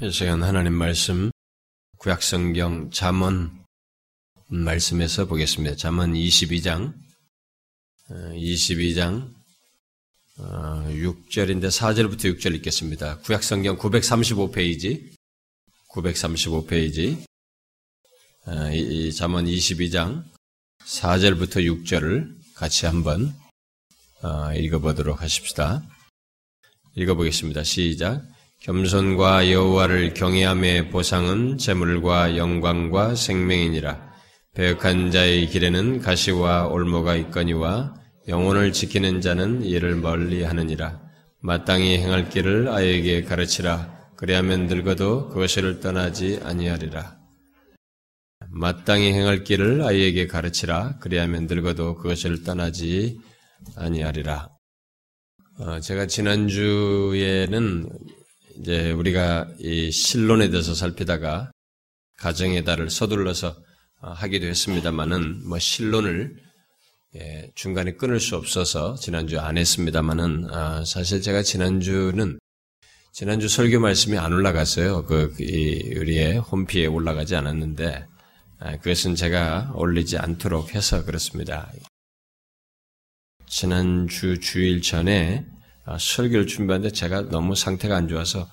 이 시간 하나님 말씀 구약성경 잠언 말씀에서 보겠습니다. 잠언 22장 22장 6절인데 4절부터 6절 읽겠습니다. 구약성경 935페이지 935페이지 이 잠언 22장 4절부터 6절을 같이 한번 어, 읽어보도록 하십시다. 읽어보겠습니다. 시작. 겸손과 여호와를 경외함의 보상은 재물과 영광과 생명이니라. 배역한 자의 길에는 가시와 올모가 있거니와 영혼을 지키는 자는 이를 멀리 하느니라. 마땅히 행할 길을 아이에게 가르치라. 그리하면 늙어도 그것을 떠나지 아니하리라. 마땅히 행할 길을 아이에게 가르치라. 그리하면 늙어도 그것을 떠나지 아니하리라. 어, 제가 지난주에는 이제 우리가 이 신론에 대해서 살피다가 가정의 달을 서둘러서 어, 하기도 했습니다만은 뭐 신론을 예, 중간에 끊을 수 없어서 지난주 안 했습니다만은 아, 사실 제가 지난주는 지난주 설교 말씀이 안 올라갔어요. 그 우리의 홈피에 올라가지 않았는데 아, 그것은 제가 올리지 않도록 해서 그렇습니다. 지난주 주일 전에 아, 설교를 준비하는데 제가 너무 상태가 안 좋아서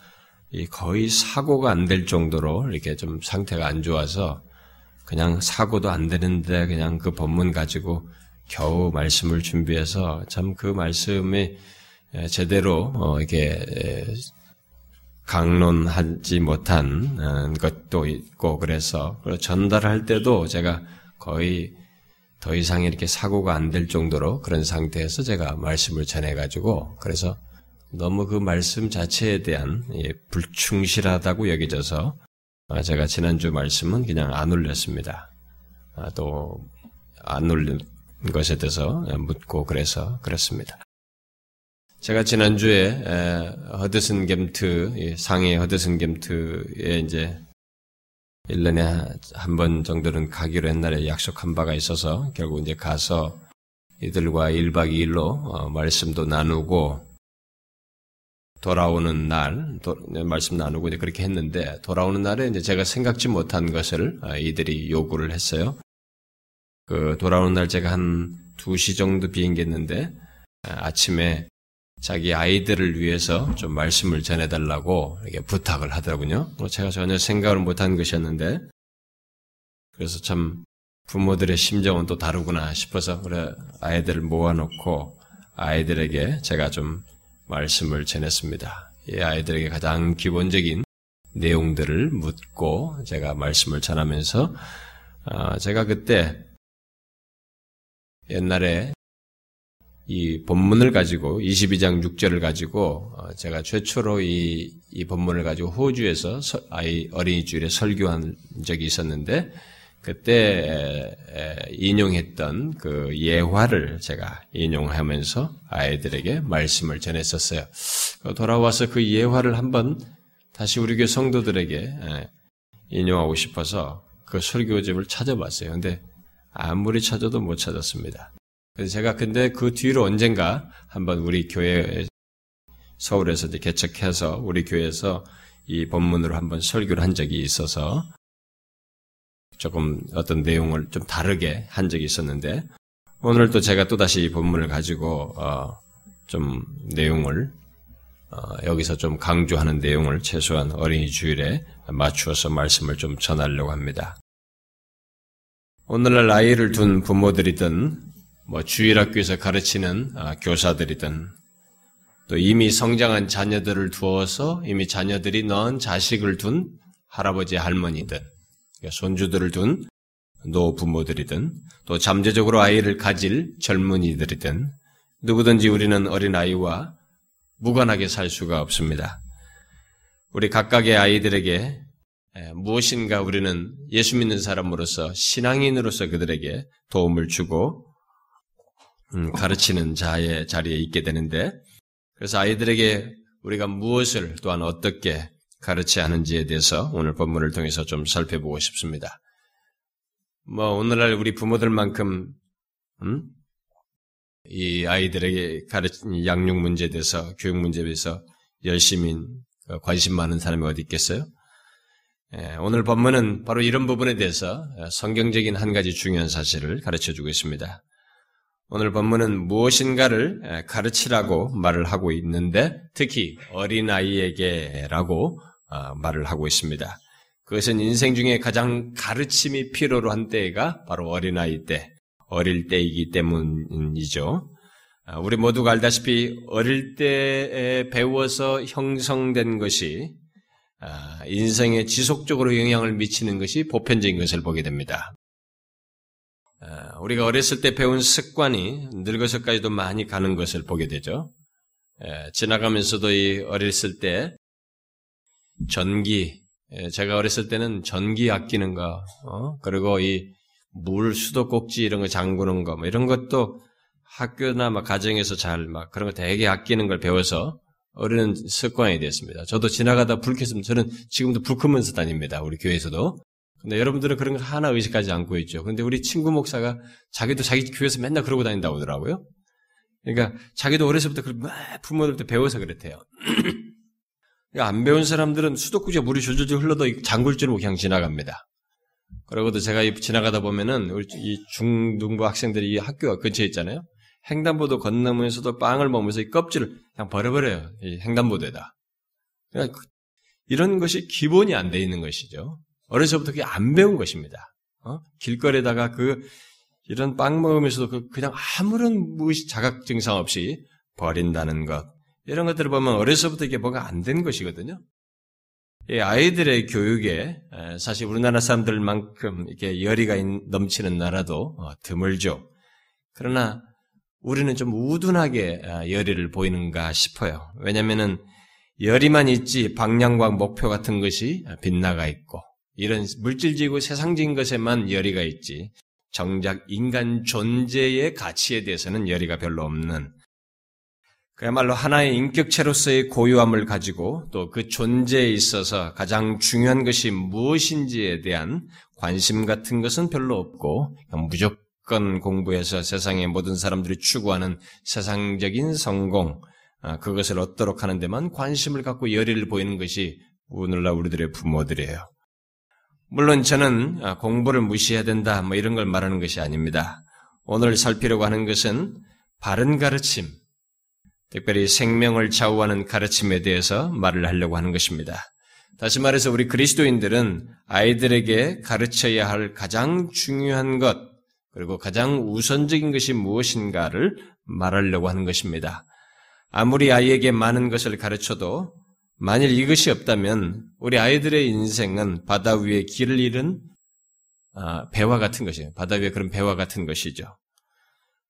거의 사고가 안 될 정도로 이렇게 좀 상태가 안 좋아서 그냥 사고도 안 되는데 그냥 그 본문 가지고 겨우 말씀을 준비해서 참 그 말씀이 제대로 어, 이게 강론하지 못한 어, 것도 있고 그래서 전달할 때도 제가 거의 더 이상 이렇게 사고가 안 될 정도로 그런 상태에서 제가 말씀을 전해가지고 그래서 너무 그 말씀 자체에 대한 불충실하다고 여겨져서 어, 제가 지난주 말씀은 그냥 안 올렸습니다. 아, 또안 올린 것에 대해서 묻고 그래서 그렇습니다. 제가 지난주에 허드슨 gem트 상해 허드슨 gem트에 이제 1년에 한 번 정도는 가기로 옛날에 약속한 바가 있어서 결국 이제 가서 이들과 1박 2일로 어, 말씀도 나누고 돌아오는 날 도, 말씀 나누고 이제 그렇게 했는데 돌아오는 날에 이제 제가 생각지 못한 것을 어, 이들이 요구를 했어요. 그 돌아오는 날 제가 한 2시 정도 비행기 했는데 어, 아침에 자기 아이들을 위해서 좀 말씀을 전해달라고 이렇게 부탁을 하더군요. 뭐 제가 전혀 생각을 못한 것이었는데, 그래서 참 부모들의 심정은 또 다르구나 싶어서 그래 아이들을 모아놓고 아이들에게 제가 좀 말씀을 전했습니다. 이 아이들에게 가장 기본적인 내용들을 묻고 제가 말씀을 전하면서 어, 제가 그때 옛날에 이 본문을 가지고 22장 6절을 가지고 어, 제가 최초로 이, 이 본문을 가지고 호주에서 아이 어린이 주일에 설교한 적이 있었는데 그때 인용했던 그 예화를 제가 인용하면서 아이들에게 말씀을 전했었어요. 그 돌아와서 그 예화를 한번 다시 우리 교회 성도들에게 인용하고 싶어서 그 설교집을 찾아봤어요. 근데 아무리 찾아도 못 찾았습니다. 그래서 제가 근데 그 뒤로 언젠가 한번 우리 교회 서울에서 이제 개척해서 우리 교회에서 이 본문으로 한번 설교를 한 적이 있어서 조금 어떤 내용을 좀 다르게 한 적이 있었는데 오늘 또 제가 또 다시 이 본문을 가지고 어, 좀 내용을 어, 여기서 좀 강조하는 내용을 최소한 어린이 주일에 맞추어서 말씀을 좀 전하려고 합니다. 오늘날 아이를 둔 부모들이든 뭐 주일학교에서 가르치는 아, 교사들이든 또 이미 성장한 자녀들을 두어서 이미 자녀들이 낳은 자식을 둔 할아버지 할머니든 그러니까 손주들을 둔 노부모들이든 또 잠재적으로 아이를 가질 젊은이들이든 누구든지 우리는 어린아이와 무관하게 살 수가 없습니다. 우리 각각의 아이들에게 무엇인가 우리는 예수 믿는 사람으로서 신앙인으로서 그들에게 도움을 주고 음, 가르치는 자의 자리에 있게 되는데 그래서 아이들에게 우리가 무엇을 또한 어떻게 가르쳐야 하는지에 대해서 오늘 본문을 통해서 좀 살펴보고 싶습니다. 뭐 오늘날 우리 부모들만큼 음? 이 아이들에게 가르친 양육 문제에 대해서 교육 문제에 대해서 열심히 관심 많은 사람이 어디 있겠어요? 예, 오늘 본문은 바로 이런 부분에 대해서 성경적인 한 가지 중요한 사실을 가르쳐 주고 있습니다. 오늘 본문은 무엇인가를 가르치라고 말을 하고 있는데 특히 어린아이에게라고 어, 말을 하고 있습니다. 그것은 인생 중에 가장 가르침이 필요로 한 때가 바로 어린아이 때, 어릴 때이기 때문이죠. 아, 우리 모두가 알다시피 어릴 때에 배워서 형성된 것이 아, 인생에 지속적으로 영향을 미치는 것이 보편적인 것을 보게 됩니다. 아, 우리가 어렸을 때 배운 습관이 늙어서까지도 많이 가는 것을 보게 되죠. 지나가면서도 이 어렸을 때 전기, 제가 어렸을 때는 전기 아끼는 거, 어? 그리고 이 물 수도꼭지 이런 거 잠그는 거, 뭐 이런 것도 학교나 막 가정에서 잘 막 그런 거 되게 아끼는 걸 배워서 어른 습관이 됐습니다. 저도 지나가다 불 켰으면 저는 지금도 불 끄면서 다닙니다. 우리 교회에서도. 근데 여러분들은 그런 거 하나 의식하지 않고 있죠. 근데 우리 친구 목사가 자기도 자기 교회에서 맨날 그러고 다닌다고 하더라고요. 그러니까 자기도 어렸을 때그 부모들 때 배워서 그랬대요. 안 배운 사람들은 수도꼭지에 물이 줄줄줄 흘러도 장굴 줄 그냥 지나갑니다. 그러고도 제가 지나가다 보면은 우리 이 중등부 학생들이 이 학교 근처에 있잖아요. 횡단보도 건너면서도 빵을 먹으면서 이 껍질을 그냥 버려버려요. 이 횡단보도에다. 그러니까 그 이런 것이 기본이 안 돼 있는 것이죠. 어려서부터 그게 안 배운 것입니다. 어? 길거리에다가 그 이런 빵 먹으면서도 그 그냥 아무런 무시 자각 증상 없이 버린다는 것 이런 것들을 보면 어려서부터 이게 뭐가 안 된 것이거든요. 이 아이들의 교육에 사실 우리나라 사람들만큼 이렇게 열의가 넘치는 나라도 어, 드물죠. 그러나 우리는 좀 우둔하게 아, 열의를 보이는가 싶어요. 왜냐하면은 열의만 있지 방향과 목표 같은 것이 빗나가 있고 이런 물질적이고 세상적인 것에만 열의가 있지 정작 인간 존재의 가치에 대해서는 열의가 별로 없는 그야말로 하나의 인격체로서의 고유함을 가지고 또 그 존재에 있어서 가장 중요한 것이 무엇인지에 대한 관심 같은 것은 별로 없고 무조건 무조건 공부해서 세상의 모든 사람들이 추구하는 세상적인 성공, 아, 그것을 얻도록 하는 데만 관심을 갖고 열의를 보이는 것이 오늘날 우리들의 부모들이에요. 물론 저는 아, 공부를 무시해야 된다, 뭐 이런 걸 말하는 것이 아닙니다. 오늘 살피려고 하는 것은 바른 가르침, 특별히 생명을 좌우하는 가르침에 대해서 말을 하려고 하는 것입니다. 다시 말해서 우리 그리스도인들은 아이들에게 가르쳐야 할 가장 중요한 것, 그리고 가장 우선적인 것이 무엇인가를 말하려고 하는 것입니다. 아무리 아이에게 많은 것을 가르쳐도 만일 이것이 없다면 우리 아이들의 인생은 바다 위에 길을 잃은 아, 배와 같은 것이에요. 바다 위에 그런 배와 같은 것이죠.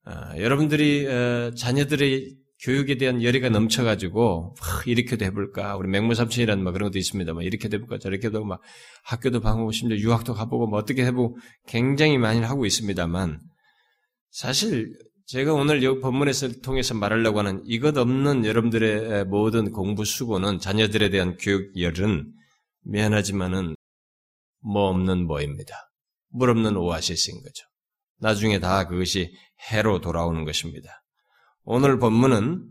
아, 여러분들이 어, 자녀들의 교육에 대한 열의가 넘쳐가지고 이렇게도 해볼까 우리 맹무삼촌이라는 뭐 그런 것도 있습니다. 뭐 이렇게도 해볼까 저렇게도 막 학교도 방하고 심지어 유학도 가보고 뭐 어떻게 해보고 굉장히 많이 하고 있습니다만 사실 제가 오늘 이 본문에서 통해서 말하려고 하는 이것 없는 여러분들의 모든 공부 수고는 자녀들에 대한 교육 열은 미안하지만은 뭐 없는 뭐입니다. 물 없는 오아시스인 거죠. 나중에 다 그것이 해로 돌아오는 것입니다. 오늘 본문은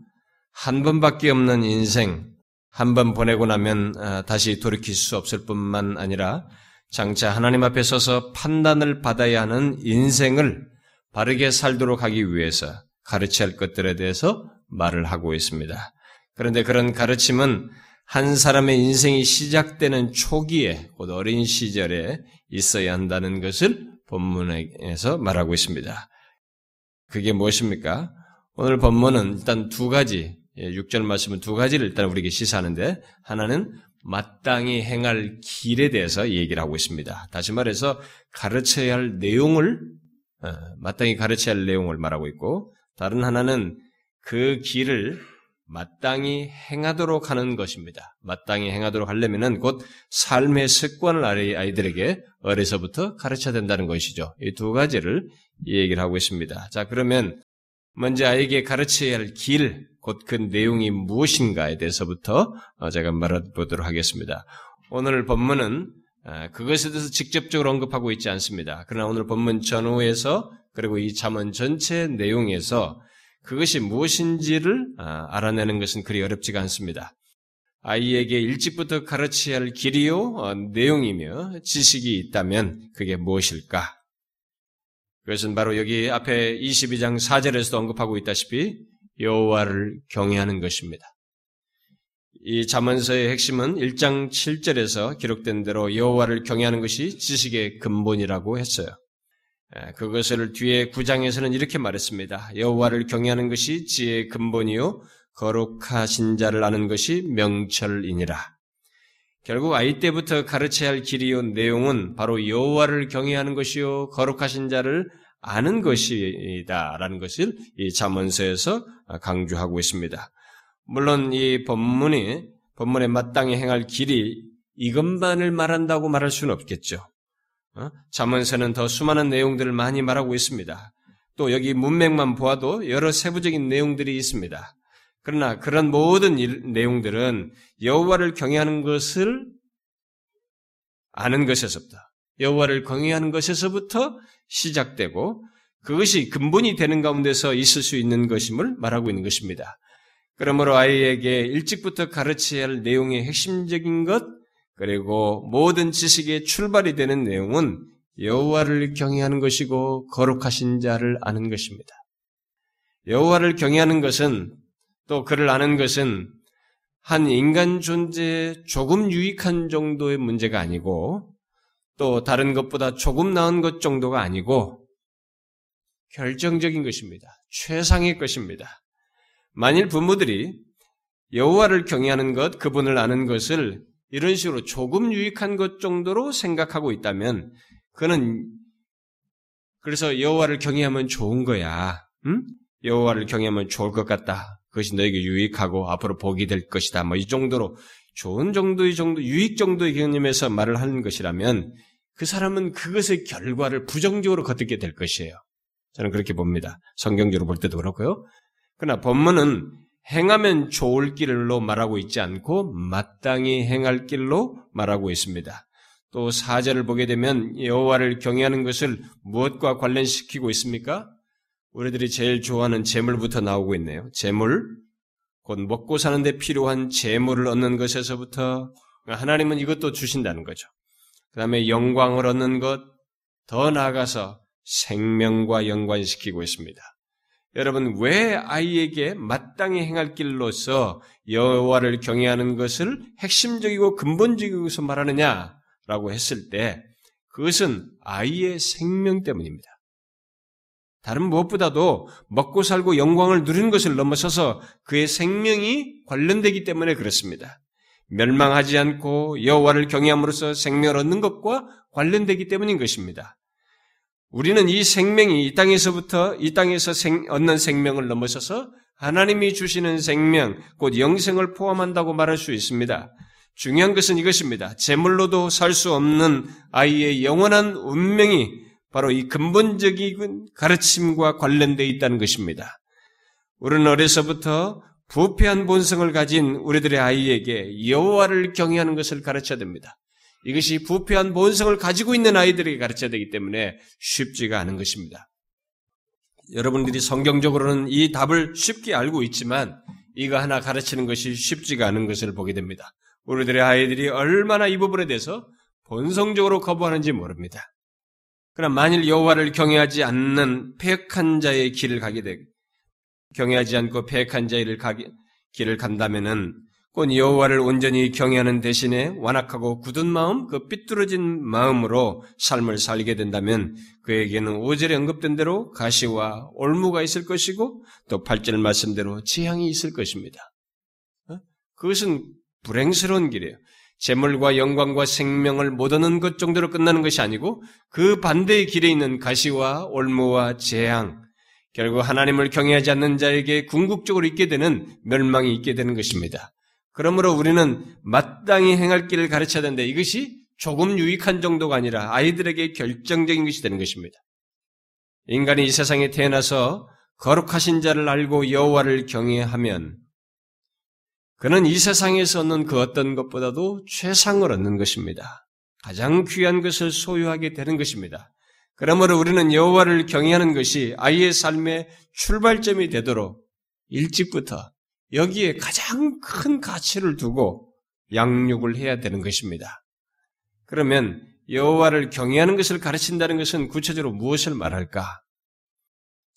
한 번밖에 없는 인생, 한 번 보내고 나면 아, 다시 돌이킬 수 없을 뿐만 아니라 장차 하나님 앞에 서서 판단을 받아야 하는 인생을 바르게 살도록 하기 위해서 가르쳐야 할 것들에 대해서 말을 하고 있습니다. 그런데 그런 가르침은 한 사람의 인생이 시작되는 초기에, 곧 어린 시절에 있어야 한다는 것을 본문에서 말하고 있습니다. 그게 무엇입니까? 오늘 본문은 일단 두 가지, 6절 예, 말씀은 두 가지를 일단 우리에게 시사하는데, 하나는 마땅히 행할 길에 대해서 얘기를 하고 있습니다. 다시 말해서 가르쳐야 할 내용을, 어, 마땅히 가르쳐야 할 내용을 말하고 있고, 다른 하나는 그 길을 마땅히 행하도록 하는 것입니다. 마땅히 행하도록 하려면은 곧 삶의 습관을 아이들에게 어려서부터 가르쳐야 된다는 것이죠. 이 두 가지를 얘기를 하고 있습니다. 자, 그러면 먼저 아이에게 가르쳐야 할 길, 곧 그 내용이 무엇인가에 대해서부터 어, 제가 말해보도록 하겠습니다. 오늘 본문은 어, 그것에 대해서 직접적으로 언급하고 있지 않습니다. 그러나 오늘 본문 전후에서 그리고 이 잠언 전체 내용에서 그것이 무엇인지를 어, 알아내는 것은 그리 어렵지가 않습니다. 아이에게 일찍부터 가르쳐야 할 길이요, 어, 내용이며 지식이 있다면 그게 무엇일까? 그것은 바로 여기 앞에 22장 4절에서도 언급하고 있다시피 여호와를 경외하는 것입니다. 이 잠언서의 핵심은 1장 7절에서 기록된 대로 여호와를 경외하는 것이 지식의 근본이라고 했어요. 그것을 뒤에 9장에서는 이렇게 말했습니다. 여호와를 경외하는 것이 지혜의 근본이요 거룩하신 자를 아는 것이 명철이니라. 결국 아이 때부터 가르쳐야 할 길이요 내용은 바로 여호와를 경외하는 것이요 거룩하신 자를 아는 것이다라는 것을 이 잠언서에서 강조하고 있습니다. 물론 이 본문이 본문에 마땅히 행할 길이 이것만을 말한다고 말할 수는 없겠죠. 어? 잠언서는 더 수많은 내용들을 많이 말하고 있습니다. 또 여기 문맥만 보아도 여러 세부적인 내용들이 있습니다. 그러나 그런 모든 일, 내용들은 여호와를 경외하는 것을 아는 것에서부터 여호와를 경외하는 것에서부터 시작되고 그것이 근본이 되는 가운데서 있을 수 있는 것임을 말하고 있는 것입니다. 그러므로 아이에게 일찍부터 가르쳐야 할 내용의 핵심적인 것 그리고 모든 지식의 출발이 되는 내용은 여호와를 경외하는 것이고 거룩하신 자를 아는 것입니다. 여호와를 경외하는 것은 또 그를 아는 것은 한 인간 존재에 조금 유익한 정도의 문제가 아니고 또 다른 것보다 조금 나은 것 정도가 아니고 결정적인 것입니다. 최상의 것입니다. 만일 부모들이 여호와를 경외하는 것, 그분을 아는 것을 이런 식으로 조금 유익한 것 정도로 생각하고 있다면 그는 그래서 여호와를 경외하면 좋은 거야. 응? 여호와를 경외하면 좋을 것 같다. 그것이 너에게 유익하고 앞으로 복이 될 것이다. 뭐 이 정도로 좋은 정도의 정도, 유익 정도의 개념에서 말을 하는 것이라면 그 사람은 그것의 결과를 부정적으로 거듭게 될 것이에요. 저는 그렇게 봅니다. 성경적으로 볼 때도 그렇고요. 그러나 본문은 행하면 좋을 길로 말하고 있지 않고 마땅히 행할 길로 말하고 있습니다. 또 사절을 보게 되면 여호와를 경외하는 것을 무엇과 관련시키고 있습니까? 우리들이 제일 좋아하는 재물부터 나오고 있네요. 재물, 곧 먹고 사는데 필요한 재물을 얻는 것에서부터 하나님은 이것도 주신다는 거죠. 그 다음에 영광을 얻는 것, 더 나아가서 생명과 연관시키고 있습니다. 여러분 왜 아이에게 마땅히 행할 길로서 여호와를 경외하는 것을 핵심적이고 근본적이고서 말하느냐라고 했을 때 그것은 아이의 생명 때문입니다. 다른 무엇보다도 먹고 살고 영광을 누리는 것을 넘어서서 그의 생명이 관련되기 때문에 그렇습니다. 멸망하지 않고 여호와를 경외함으로써 생명을 얻는 것과 관련되기 때문인 것입니다. 우리는 이 생명이 이 땅에서부터 이 땅에서 생, 얻는 생명을 넘어서서 하나님이 주시는 생명, 곧 영생을 포함한다고 말할 수 있습니다. 중요한 것은 이것입니다. 재물로도 살 수 없는 아이의 영원한 운명이 바로 이 근본적인 가르침과 관련되어 있다는 것입니다. 우리는 어려서부터 부패한 본성을 가진 우리들의 아이에게 여호와를 경외하는 것을 가르쳐야 됩니다. 이것이 부패한 본성을 가지고 있는 아이들에게 가르쳐야 되기 때문에 쉽지가 않은 것입니다. 여러분들이 성경적으로는 이 답을 쉽게 알고 있지만 이거 하나 가르치는 것이 쉽지가 않은 것을 보게 됩니다. 우리들의 아이들이 얼마나 이 부분에 대해서 본성적으로 거부하는지 모릅니다. 그러나 만일 여호와를 경외하지 않는 폐역한 자의 길을 가게 되 경외하지 않고 폐역한 자의 길을 간다면은 곧 여호와를 온전히 경외하는 대신에 완악하고 굳은 마음, 그 삐뚤어진 마음으로 삶을 살게 된다면 그에게는 5절에 언급된 대로 가시와 올무가 있을 것이고 또 8절 말씀대로 재앙이 있을 것입니다. 어? 그것은 불행스러운 길이에요. 재물과 영광과 생명을 못 얻는 것 정도로 끝나는 것이 아니고 그 반대의 길에 있는 가시와 올무와 재앙, 결국 하나님을 경외하지 않는 자에게 궁극적으로 있게 되는 멸망이 있게 되는 것입니다. 그러므로 우리는 마땅히 행할 길을 가르쳐야 되는데 이것이 조금 유익한 정도가 아니라 아이들에게 결정적인 것이 되는 것입니다. 인간이 이 세상에 태어나서 거룩하신 자를 알고 여호와를 경외하면 그는 이 세상에서 얻는 그 어떤 것보다도 최상을 얻는 것입니다. 가장 귀한 것을 소유하게 되는 것입니다. 그러므로 우리는 여호와를 경외하는 것이 아이의 삶의 출발점이 되도록 일찍부터 여기에 가장 큰 가치를 두고 양육을 해야 되는 것입니다. 그러면 여호와를 경외하는 것을 가르친다는 것은 구체적으로 무엇을 말할까?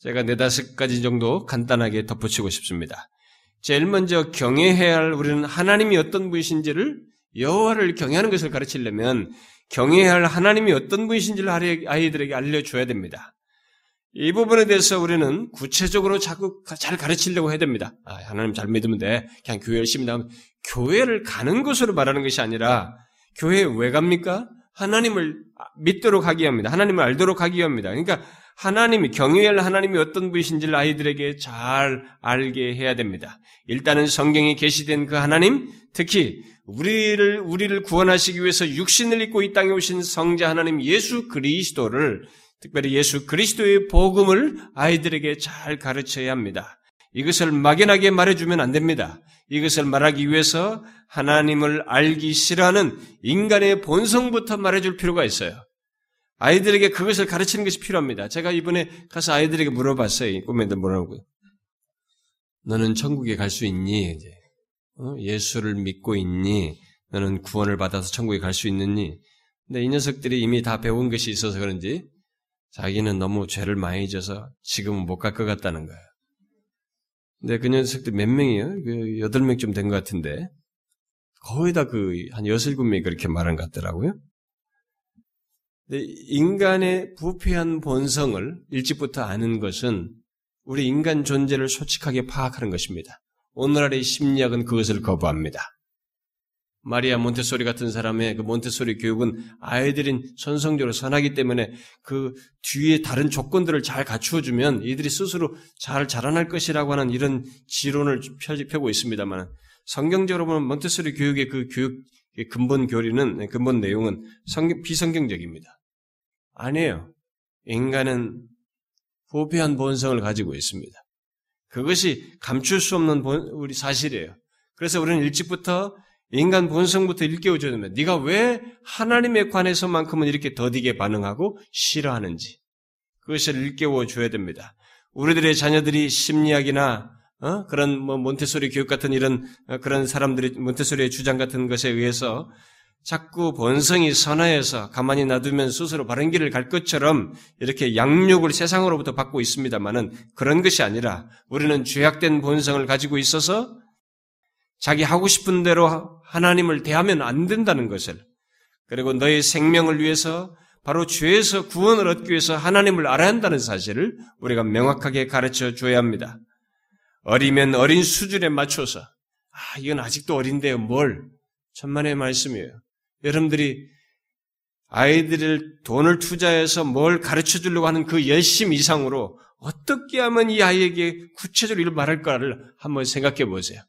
제가 네다섯 가지 정도 간단하게 덧붙이고 싶습니다. 제일 먼저 경외해야 할 우리는 하나님이 어떤 분이신지를 여호와를 경외하는 것을 가르치려면 경외해야 할 하나님이 어떤 분이신지를 아이들에게 알려줘야 됩니다. 이 부분에 대해서 우리는 구체적으로 자꾸 잘 가르치려고 해야 됩니다. 아, 하나님 잘 믿으면 돼. 그냥 교회 열심히 나오면 교회를 가는 것으로 말하는 것이 아니라 교회에 왜 갑니까? 하나님을 믿도록 하기 위함입니다. 하나님을 알도록 하기 위함입니다. 그러니까 하나님이 경외할 하나님이 어떤 분이신지를 아이들에게 잘 알게 해야 됩니다. 일단은 성경에 계시된 그 하나님, 특히 우리를 우리를 구원하시기 위해서 육신을 입고 이 땅에 오신 성자 하나님 예수 그리스도를 특별히 예수 그리스도의 복음을 아이들에게 잘 가르쳐야 합니다. 이것을 막연하게 말해주면 안 됩니다. 이것을 말하기 위해서 하나님을 알기 싫어하는 인간의 본성부터 말해줄 필요가 있어요. 아이들에게 그것을 가르치는 것이 필요합니다. 제가 이번에 가서 아이들에게 물어봤어요. 꿈에도 뭐라고. 너는 천국에 갈 수 있니? 어? 예수를 믿고 있니? 너는 구원을 받아서 천국에 갈 수 있느니? 근데 이 녀석들이 이미 다 배운 것이 있어서 그런지 자기는 너무 죄를 많이 져서 지금은 못 갈 것 같다는 거예요. 근데 그 녀석들 몇 명이에요? 그 여덟 명쯤 된 것 같은데 거의 다 그 한 여섯 일곱 명이 그렇게 말한 것 같더라고요. 인간의 부패한 본성을 일찍부터 아는 것은 우리 인간 존재를 솔직하게 파악하는 것입니다. 오늘날의 심리학은 그것을 거부합니다. 마리아 몬테소리 같은 사람의 그 몬테소리 교육은 아이들인 선성적으로 선하기 때문에 그 뒤에 다른 조건들을 잘 갖추어주면 이들이 스스로 잘 자라날 것이라고 하는 이런 지론을 펴고 있습니다만 성경적으로 보면 몬테소리 교육의 그 교육 근본 교리는 근본 내용은 성경, 비성경적입니다. 아니에요. 인간은 부패한 본성을 가지고 있습니다. 그것이 감출 수 없는 본, 우리 사실이에요. 그래서 우리는 일찍부터 인간 본성부터 일깨워줘야 됩니다. 네가 왜 하나님에 관해서만큼은 이렇게 더디게 반응하고 싫어하는지 그것을 일깨워 줘야 됩니다. 우리들의 자녀들이 심리학이나 어? 그런 뭐 몬테소리 교육 같은 이런 어, 그런 사람들이 몬테소리의 주장 같은 것에 의해서 자꾸 본성이 선하여서 가만히 놔두면 스스로 바른 길을 갈 것처럼 이렇게 양육을 세상으로부터 받고 있습니다만은 그런 것이 아니라 우리는 죄악된 본성을 가지고 있어서 자기 하고 싶은 대로 하나님을 대하면 안 된다는 것을 그리고 너의 생명을 위해서 바로 죄에서 구원을 얻기 위해서 하나님을 알아야 한다는 사실을 우리가 명확하게 가르쳐 줘야 합니다. 어리면 어린 수준에 맞춰서 아 이건 아직도 어린데요 뭘 천만의 말씀이에요. 여러분들이 아이들을 돈을 투자해서 뭘 가르쳐 주려고 하는 그 열심 이상으로 어떻게 하면 이 아이에게 구체적으로 이걸 말할까를 한번 생각해 보세요.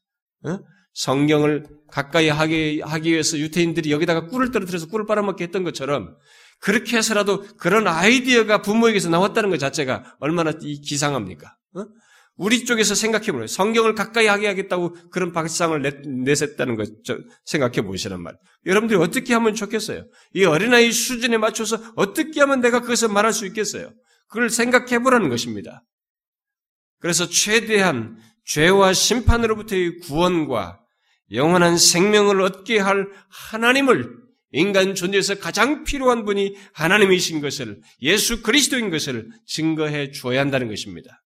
어? 성경을 가까이 하기, 하기 위해서 유태인들이 여기다가 꿀을 떨어뜨려서 꿀을 빨아먹게 했던 것처럼 그렇게 해서라도 그런 아이디어가 부모에게서 나왔다는 것 자체가 얼마나 기상합니까? 어? 우리 쪽에서 생각해 보세요. 성경을 가까이 하게 하겠다고 그런 박상을 내, 내셌다는 것 생각해 보시란 말. 여러분들이 어떻게 하면 좋겠어요? 이 어린아이 수준에 맞춰서 어떻게 하면 내가 그것을 말할 수 있겠어요? 그걸 생각해 보라는 것입니다. 그래서 최대한 죄와 심판으로부터의 구원과 영원한 생명을 얻게 할 하나님을 인간 존재에서 가장 필요한 분이 하나님이신 것을 예수 그리스도인 것을 증거해 주어야 한다는 것입니다.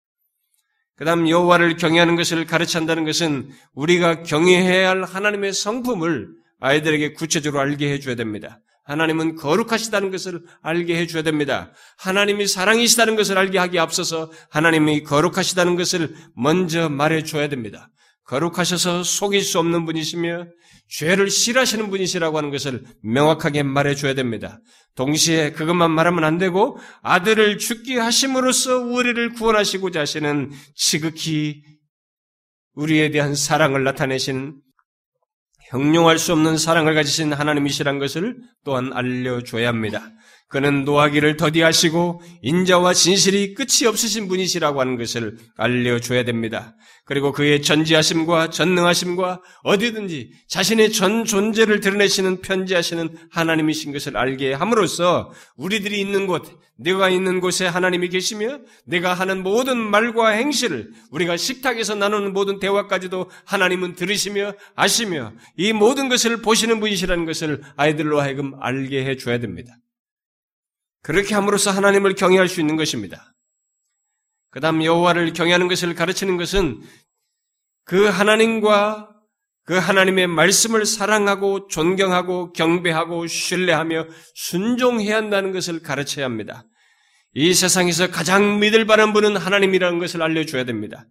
그 다음 여호와를 경외하는 것을 가르친다는 것은 우리가 경외해야 할 하나님의 성품을 아이들에게 구체적으로 알게 해줘야 됩니다. 하나님은 거룩하시다는 것을 알게 해줘야 됩니다. 하나님이 사랑이시다는 것을 알게 하기 앞서서 하나님이 거룩하시다는 것을 먼저 말해줘야 됩니다. 거룩하셔서 속일 수 없는 분이시며 죄를 싫어하시는 분이시라고 하는 것을 명확하게 말해줘야 됩니다. 동시에 그것만 말하면 안 되고 아들을 죽게 하심으로써 우리를 구원하시고자 하시는 지극히 우리에 대한 사랑을 나타내신 형용할 수 없는 사랑을 가지신 하나님이시란 것을 또한 알려줘야 합니다. 그는 노하기를 더디하시고 인자와 진실이 끝이 없으신 분이시라고 하는 것을 알려줘야 됩니다. 그리고 그의 전지하심과 전능하심과 어디든지 자신의 전 존재를 드러내시는 편지하시는 하나님이신 것을 알게 함으로써 우리들이 있는 곳, 내가 있는 곳에 하나님이 계시며 내가 하는 모든 말과 행실을 우리가 식탁에서 나누는 모든 대화까지도 하나님은 들으시며 아시며 이 모든 것을 보시는 분이시라는 것을 아이들로 하여금 알게 해줘야 됩니다. 그렇게 함으로써 하나님을 경외할 수 있는 것입니다. 그 다음 여호와를 경외하는 것을 가르치는 것은 그 하나님과 그 하나님의 말씀을 사랑하고 존경하고 경배하고 신뢰하며 순종해야 한다는 것을 가르쳐야 합니다. 이 세상에서 가장 믿을 바른 분은 하나님이라는 것을 알려줘야 됩니다.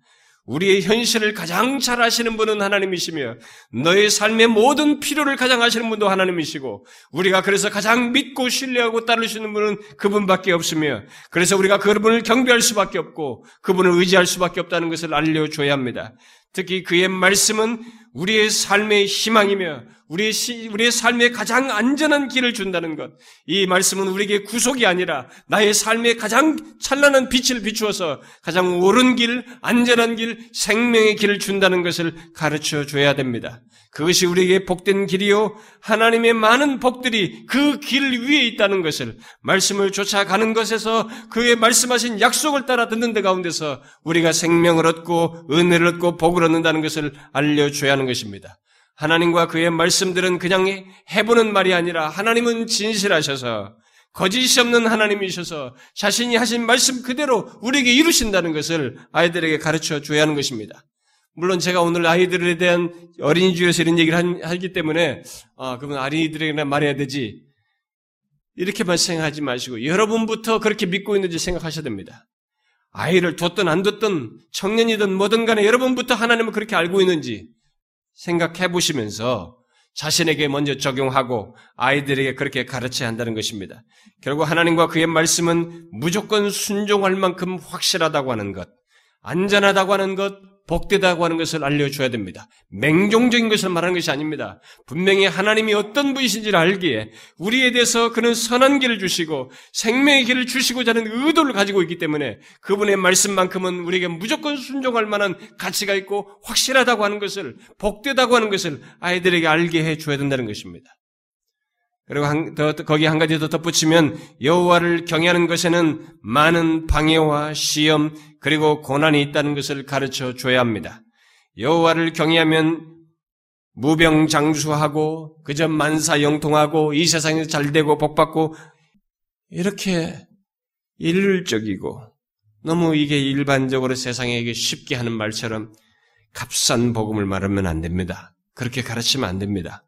우리의 현실을 가장 잘 아시는 분은 하나님이시며 너의 삶의 모든 필요를 가장 아시는 분도 하나님이시고 우리가 그래서 가장 믿고 신뢰하고 따르시는 분은 그분밖에 없으며 그래서 우리가 그분을 경배할 수밖에 없고 그분을 의지할 수밖에 없다는 것을 알려줘야 합니다. 특히 그의 말씀은 우리의 삶의 희망이며 우리의, 시, 우리의 삶의 가장 안전한 길을 준다는 것. 이 말씀은 우리에게 구속이 아니라 나의 삶의 가장 찬란한 빛을 비추어서 가장 옳은 길, 안전한 길, 생명의 길을 준다는 것을 가르쳐 줘야 됩니다. 그것이 우리에게 복된 길이요. 하나님의 많은 복들이 그 길 위에 있다는 것을 말씀을 쫓아가는 것에서 그의 말씀하신 약속을 따라 듣는 데 가운데서 우리가 생명을 얻고 은혜를 얻고 복을 얻는다는 것을 알려줘야 하는 것입니다. 하나님과 그의 말씀들은 그냥 해보는 말이 아니라 하나님은 진실하셔서 거짓이 없는 하나님이셔서 자신이 하신 말씀 그대로 우리에게 이루신다는 것을 아이들에게 가르쳐 줘야 하는 것입니다. 물론 제가 오늘 아이들에 대한 어린이 주에서 이런 얘기를 하기 때문에 아, 그러면 어린이들에게나 말해야 되지. 이렇게만 생각하지 마시고 여러분부터 그렇게 믿고 있는지 생각하셔야 됩니다. 아이를 뒀든 안 뒀든 청년이든 뭐든 간에 여러분부터 하나님을 그렇게 알고 있는지 생각해 보시면서 자신에게 먼저 적용하고 아이들에게 그렇게 가르쳐야 한다는 것입니다. 결국 하나님과 그의 말씀은 무조건 순종할 만큼 확실하다고 하는 것, 안전하다고 하는 것, 복되다고 하는 것을 알려줘야 됩니다. 맹종적인 것을 말하는 것이 아닙니다. 분명히 하나님이 어떤 분이신지를 알기에 우리에 대해서 그는 선한 길을 주시고 생명의 길을 주시고자 하는 의도를 가지고 있기 때문에 그분의 말씀만큼은 우리에게 무조건 순종할 만한 가치가 있고 확실하다고 하는 것을 복되다고 하는 것을 아이들에게 알게 해줘야 된다는 것입니다. 그리고 한, 더, 거기 한 가지 더 덧붙이면 여호와를 경외하는 것에는 많은 방해와 시험 그리고 고난이 있다는 것을 가르쳐 줘야 합니다. 여호와를 경외하면 무병장수하고 그저 만사 영통하고 이 세상에서 잘되고 복받고 이렇게 일률적이고 너무 이게 일반적으로 세상에게 쉽게 하는 말처럼 값싼 복음을 말하면 안 됩니다. 그렇게 가르치면 안 됩니다.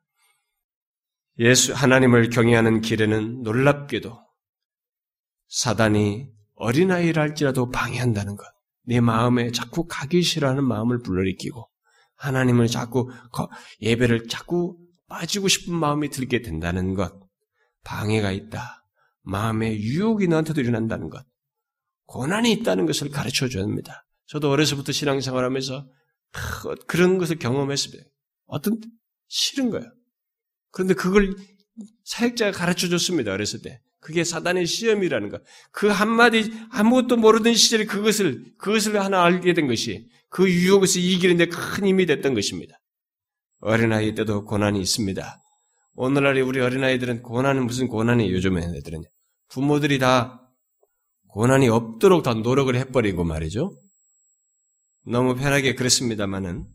예수 하나님을 경외하는 길에는 놀랍게도 사단이 어린아이랄지라도 방해한다는 것. 내 마음에 자꾸 가기 싫어하는 마음을 불러일으키고 하나님을 자꾸 예배를 자꾸 빠지고 싶은 마음이 들게 된다는 것. 방해가 있다. 마음에 유혹이 너한테도 일어난다는 것. 고난이 있다는 것을 가르쳐 줘야 합니다. 저도 어려서부터 신앙생활하면서 그런 것을 경험했습니다. 어떤 싫은 거예요. 그런데 그걸 사역자가 가르쳐 줬습니다. 어렸을 때. 그게 사단의 시험이라는 것. 그 한마디 아무것도 모르던 시절에 그것을, 그것을 하나 알게 된 것이 그 유혹에서 이기는데 큰 힘이 됐던 것입니다. 어린아이 때도 고난이 있습니다. 오늘날에 우리 어린아이들은 고난은 무슨 고난이 요즘에 애들은 부모들이 다 고난이 없도록 다 노력을 해버리고 말이죠. 너무 편하게 그랬습니다만은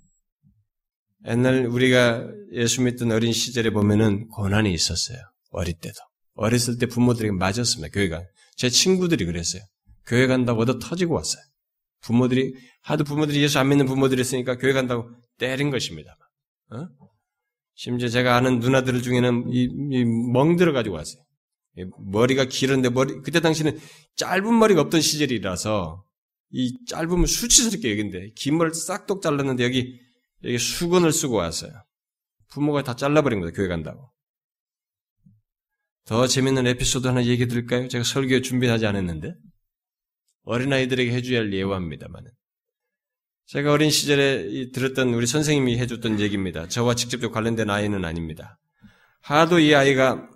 옛날 우리가 예수 믿던 어린 시절에 보면은 고난이 있었어요. 어릴 때도. 어렸을 때 부모들에게 맞았습니다. 교회가. 제 친구들이 그랬어요. 교회 간다고 얻어 터지고 왔어요. 부모들이, 하도 부모들이 예수 안 믿는 부모들이 있으니까 교회 간다고 때린 것입니다. 어? 심지어 제가 아는 누나들 중에는 이, 이 멍들어 가지고 왔어요. 머리가 길었는데 머리, 그때 당시는 짧은 머리가 없던 시절이라서 이 짧으면 수치스럽게 여긴데 긴 머리를 싹둑 잘랐는데 여기 여기 수건을 쓰고 왔어요. 부모가 다 잘라버린 거예요. 교회 간다고. 더 재밌는 에피소드 하나 얘기 드릴까요? 제가 설교 준비하지 않았는데. 어린아이들에게 해줘야 할 예화입니다만은. 제가 어린 시절에 들었던 우리 선생님이 해줬던 얘기입니다. 저와 직접적 관련된 아이는 아닙니다. 하도 이 아이가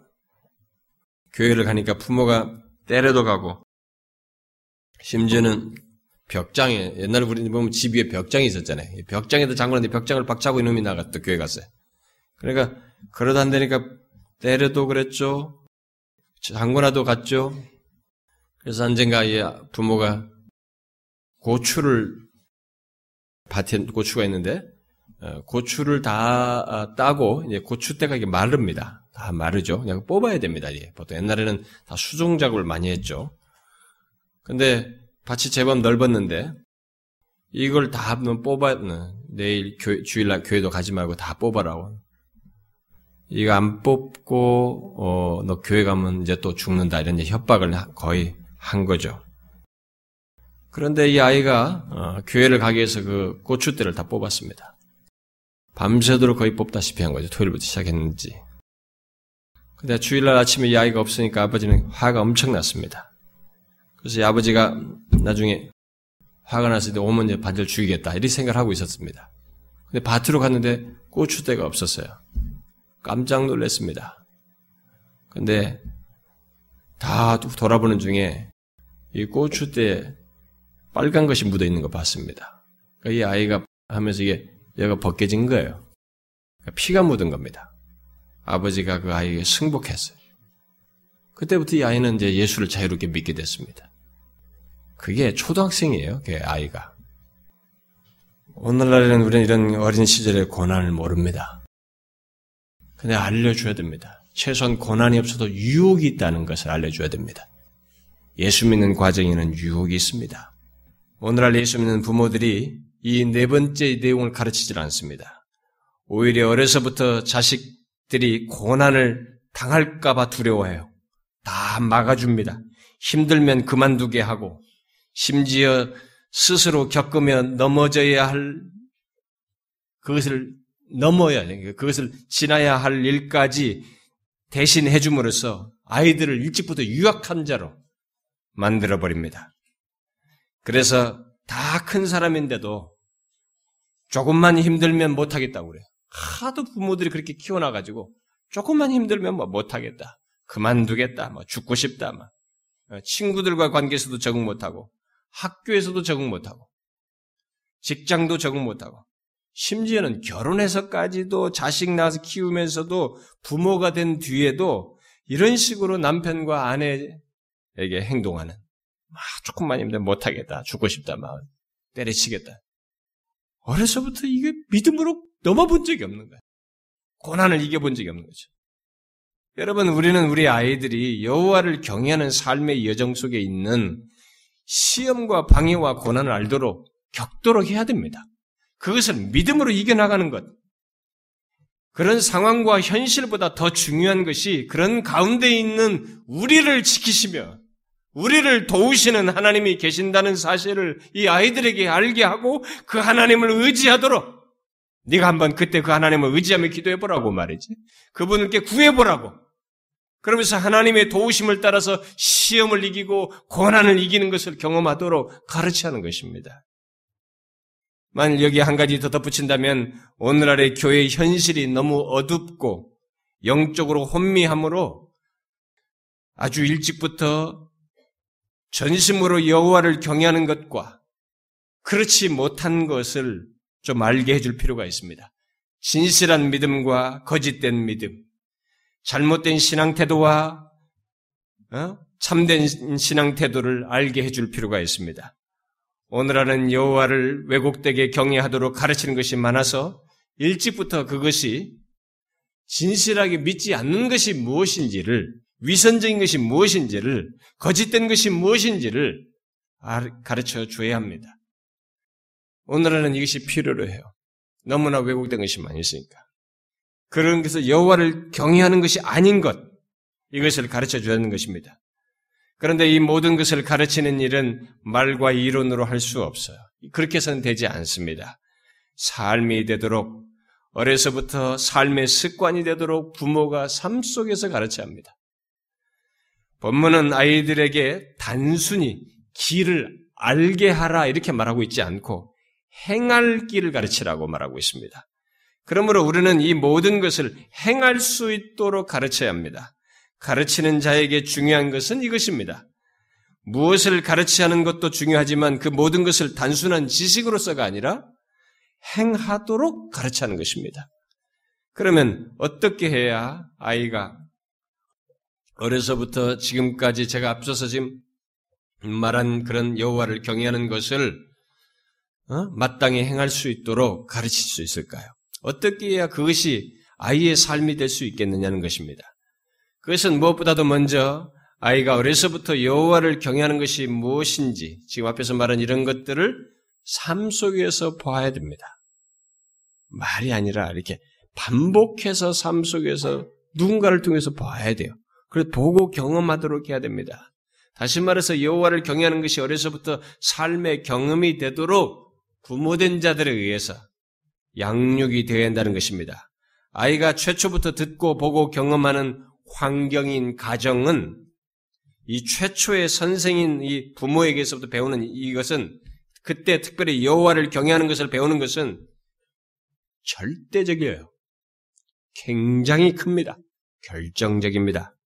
교회를 가니까 부모가 때려도 가고 심지어는 벽장에 옛날에 우리 보면 집 위에 벽장이 있었잖아요. 벽장에도 잠그는데 벽장을 박차고 이놈이 나갔다 교회 갔어요. 그러니까 그러다 안 되니까 때려도 그랬죠. 장군나도 갔죠. 그래서 언젠가 이 부모가 고추를 밭에 고추가 있는데 어, 고추를 다 아, 따고 이제 고추대가 이게 마릅니다. 다 마르죠. 그냥 뽑아야 됩니다. 보통 옛날에는 다 수종 작업을 많이 했죠. 근데 밭이 제법 넓었는데 이걸 다 한번 뽑아 내일 교, 주일날 교회도 가지 말고 다 뽑아라고. 이거 안 뽑고 어, 너 교회 가면 이제 또 죽는다 이런 협박을 거의 한 거죠. 그런데 이 아이가 어, 교회를 가기 위해서 그 고추대를 다 뽑았습니다. 밤새도록 거의 뽑다시피 한 거죠. 토요일부터 시작했는지. 근데 주일날 아침에 이 아이가 없으니까 아버지는 화가 엄청 났습니다. 그래서 이 아버지가 나중에 화가 났을 때 오면 이제 반절 죽이겠다. 이렇게 생각을 하고 있었습니다. 근데 밭으로 갔는데 고추대가 없었어요. 깜짝 놀랐습니다. 근데 다 돌아보는 중에 이 고추대에 빨간 것이 묻어 있는 거 봤습니다. 그러니까 이 아이가 하면서 이게 얘가 벗겨진 거예요. 그러니까 피가 묻은 겁니다. 아버지가 그 아이에게 승복했어요. 그때부터 이 아이는 이제 예수를 자유롭게 믿게 됐습니다. 그게 초등학생이에요, 그 아이가. 오늘날에는 우리는 이런 어린 시절의 고난을 모릅니다. 근데 알려줘야 됩니다. 최소한 고난이 없어도 유혹이 있다는 것을 알려줘야 됩니다. 예수 믿는 과정에는 유혹이 있습니다. 오늘날 예수 믿는 부모들이 이 네 번째 내용을 가르치질 않습니다. 오히려 어려서부터 자식들이 고난을 당할까봐 두려워해요. 다 막아줍니다. 힘들면 그만두게 하고, 심지어 스스로 겪으면 넘어져야 할 그것을 넘어야 그것을 지나야 할 일까지 대신 해줌으로써 아이들을 일찍부터 유학한 자로 만들어 버립니다. 그래서 다 큰 사람인데도 조금만 힘들면 못하겠다고 그래요. 하도 부모들이 그렇게 키워놔가지고 조금만 힘들면 뭐 못하겠다. 그만두겠다. 뭐 죽고 싶다. 막. 어, 친구들과 관계에서도 적응 못하고 학교에서도 적응 못하고 직장도 적응 못하고 심지어는 결혼해서까지도 자식 낳아서 키우면서도 부모가 된 뒤에도 이런 식으로 남편과 아내에게 행동하는 막 조금만 힘들면 못하겠다 죽고 싶다 막 때려치겠다. 어려서부터 이게 믿음으로 넘어본 적이 없는 거야. 고난을 이겨본 적이 없는 거죠. 여러분 우리는 우리 아이들이 여호와를 경외하는 삶의 여정 속에 있는 시험과 방해와 고난을 알도록 겪도록 해야 됩니다. 그것을 믿음으로 이겨나가는 것. 그런 상황과 현실보다 더 중요한 것이 그런 가운데 있는 우리를 지키시며 우리를 도우시는 하나님이 계신다는 사실을 이 아이들에게 알게 하고 그 하나님을 의지하도록 네가 한번 그때 그 하나님을 의지하며 기도해 보라고 말이지. 그분께 구해 보라고. 그러면서 하나님의 도우심을 따라서 시험을 이기고 고난을 이기는 것을 경험하도록 가르치는 것입니다. 만일 여기 한 가지 더 덧붙인다면 오늘날의 교회의 현실이 너무 어둡고 영적으로 혼미함으로 아주 일찍부터 전심으로 여호와를 경외하는 것과 그렇지 못한 것을 좀 알게 해줄 필요가 있습니다. 진실한 믿음과 거짓된 믿음, 잘못된 신앙 태도와 어? 참된 신앙 태도를 알게 해줄 필요가 있습니다. 오늘날은 여호와를 왜곡되게 경외하도록 가르치는 것이 많아서 일찍부터 그것이 진실하게 믿지 않는 것이 무엇인지를 위선적인 것이 무엇인지를 거짓된 것이 무엇인지를 가르쳐 줘야 합니다. 오늘날은 이것이 필요로 해요. 너무나 왜곡된 것이 많이 있으니까. 그런 것을 여호와를 경외하는 것이 아닌 것 이것을 가르쳐 하는 것입니다. 그런데 이 모든 것을 가르치는 일은 말과 이론으로 할 수 없어요. 그렇게 해서는 되지 않습니다. 삶이 되도록 어려서부터 삶의 습관이 되도록 부모가 삶 속에서 가르쳐야 합니다. 본문은 아이들에게 단순히 길을 알게 하라 이렇게 말하고 있지 않고 행할 길을 가르치라고 말하고 있습니다. 그러므로 우리는 이 모든 것을 행할 수 있도록 가르쳐야 합니다. 가르치는 자에게 중요한 것은 이것입니다. 무엇을 가르치는 것도 중요하지만 그 모든 것을 단순한 지식으로서가 아니라 행하도록 가르치는 것입니다. 그러면 어떻게 해야 아이가 어려서부터 지금까지 제가 앞서서 지금 말한 그런 여호와를 경외하는 것을 어? 마땅히 행할 수 있도록 가르칠 수 있을까요? 어떻게 해야 그것이 아이의 삶이 될 수 있겠느냐는 것입니다. 그것은 무엇보다도 먼저 아이가 어려서부터 여호와를 경외하는 것이 무엇인지 지금 앞에서 말한 이런 것들을 삶 속에서 보아야 됩니다. 말이 아니라 이렇게 반복해서 삶 속에서 누군가를 통해서 봐야 돼요. 그래서 보고 경험하도록 해야 됩니다. 다시 말해서 여호와를 경외하는 것이 어려서부터 삶의 경험이 되도록 부모된 자들에 의해서 양육이 되어야 한다는 것입니다. 아이가 최초부터 듣고 보고 경험하는 환경인 가정은 이 최초의 선생인 이 부모에게서부터 배우는 이것은 그때 특별히 여호와를 경외하는 것을 배우는 것은 절대적이에요. 굉장히 큽니다. 결정적입니다.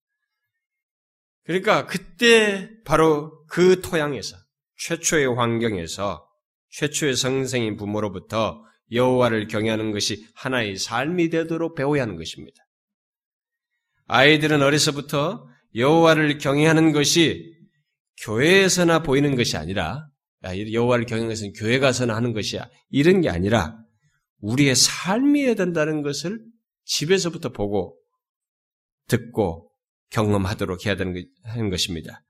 그러니까 그때 바로 그 토양에서 최초의 환경에서 최초의 성생인 부모로부터 여호와를 경외하는 것이 하나의 삶이 되도록 배워야 하는 것입니다. 아이들은 어려서부터 여호와를 경외하는 것이 교회에서나 보이는 것이 아니라 여호와를 경외하는 것은 교회 가서나 하는 것이야 이런 게 아니라 우리의 삶이어야 된다는 것을 집에서부터 보고 듣고 경험하도록 해야 되는 것입니다.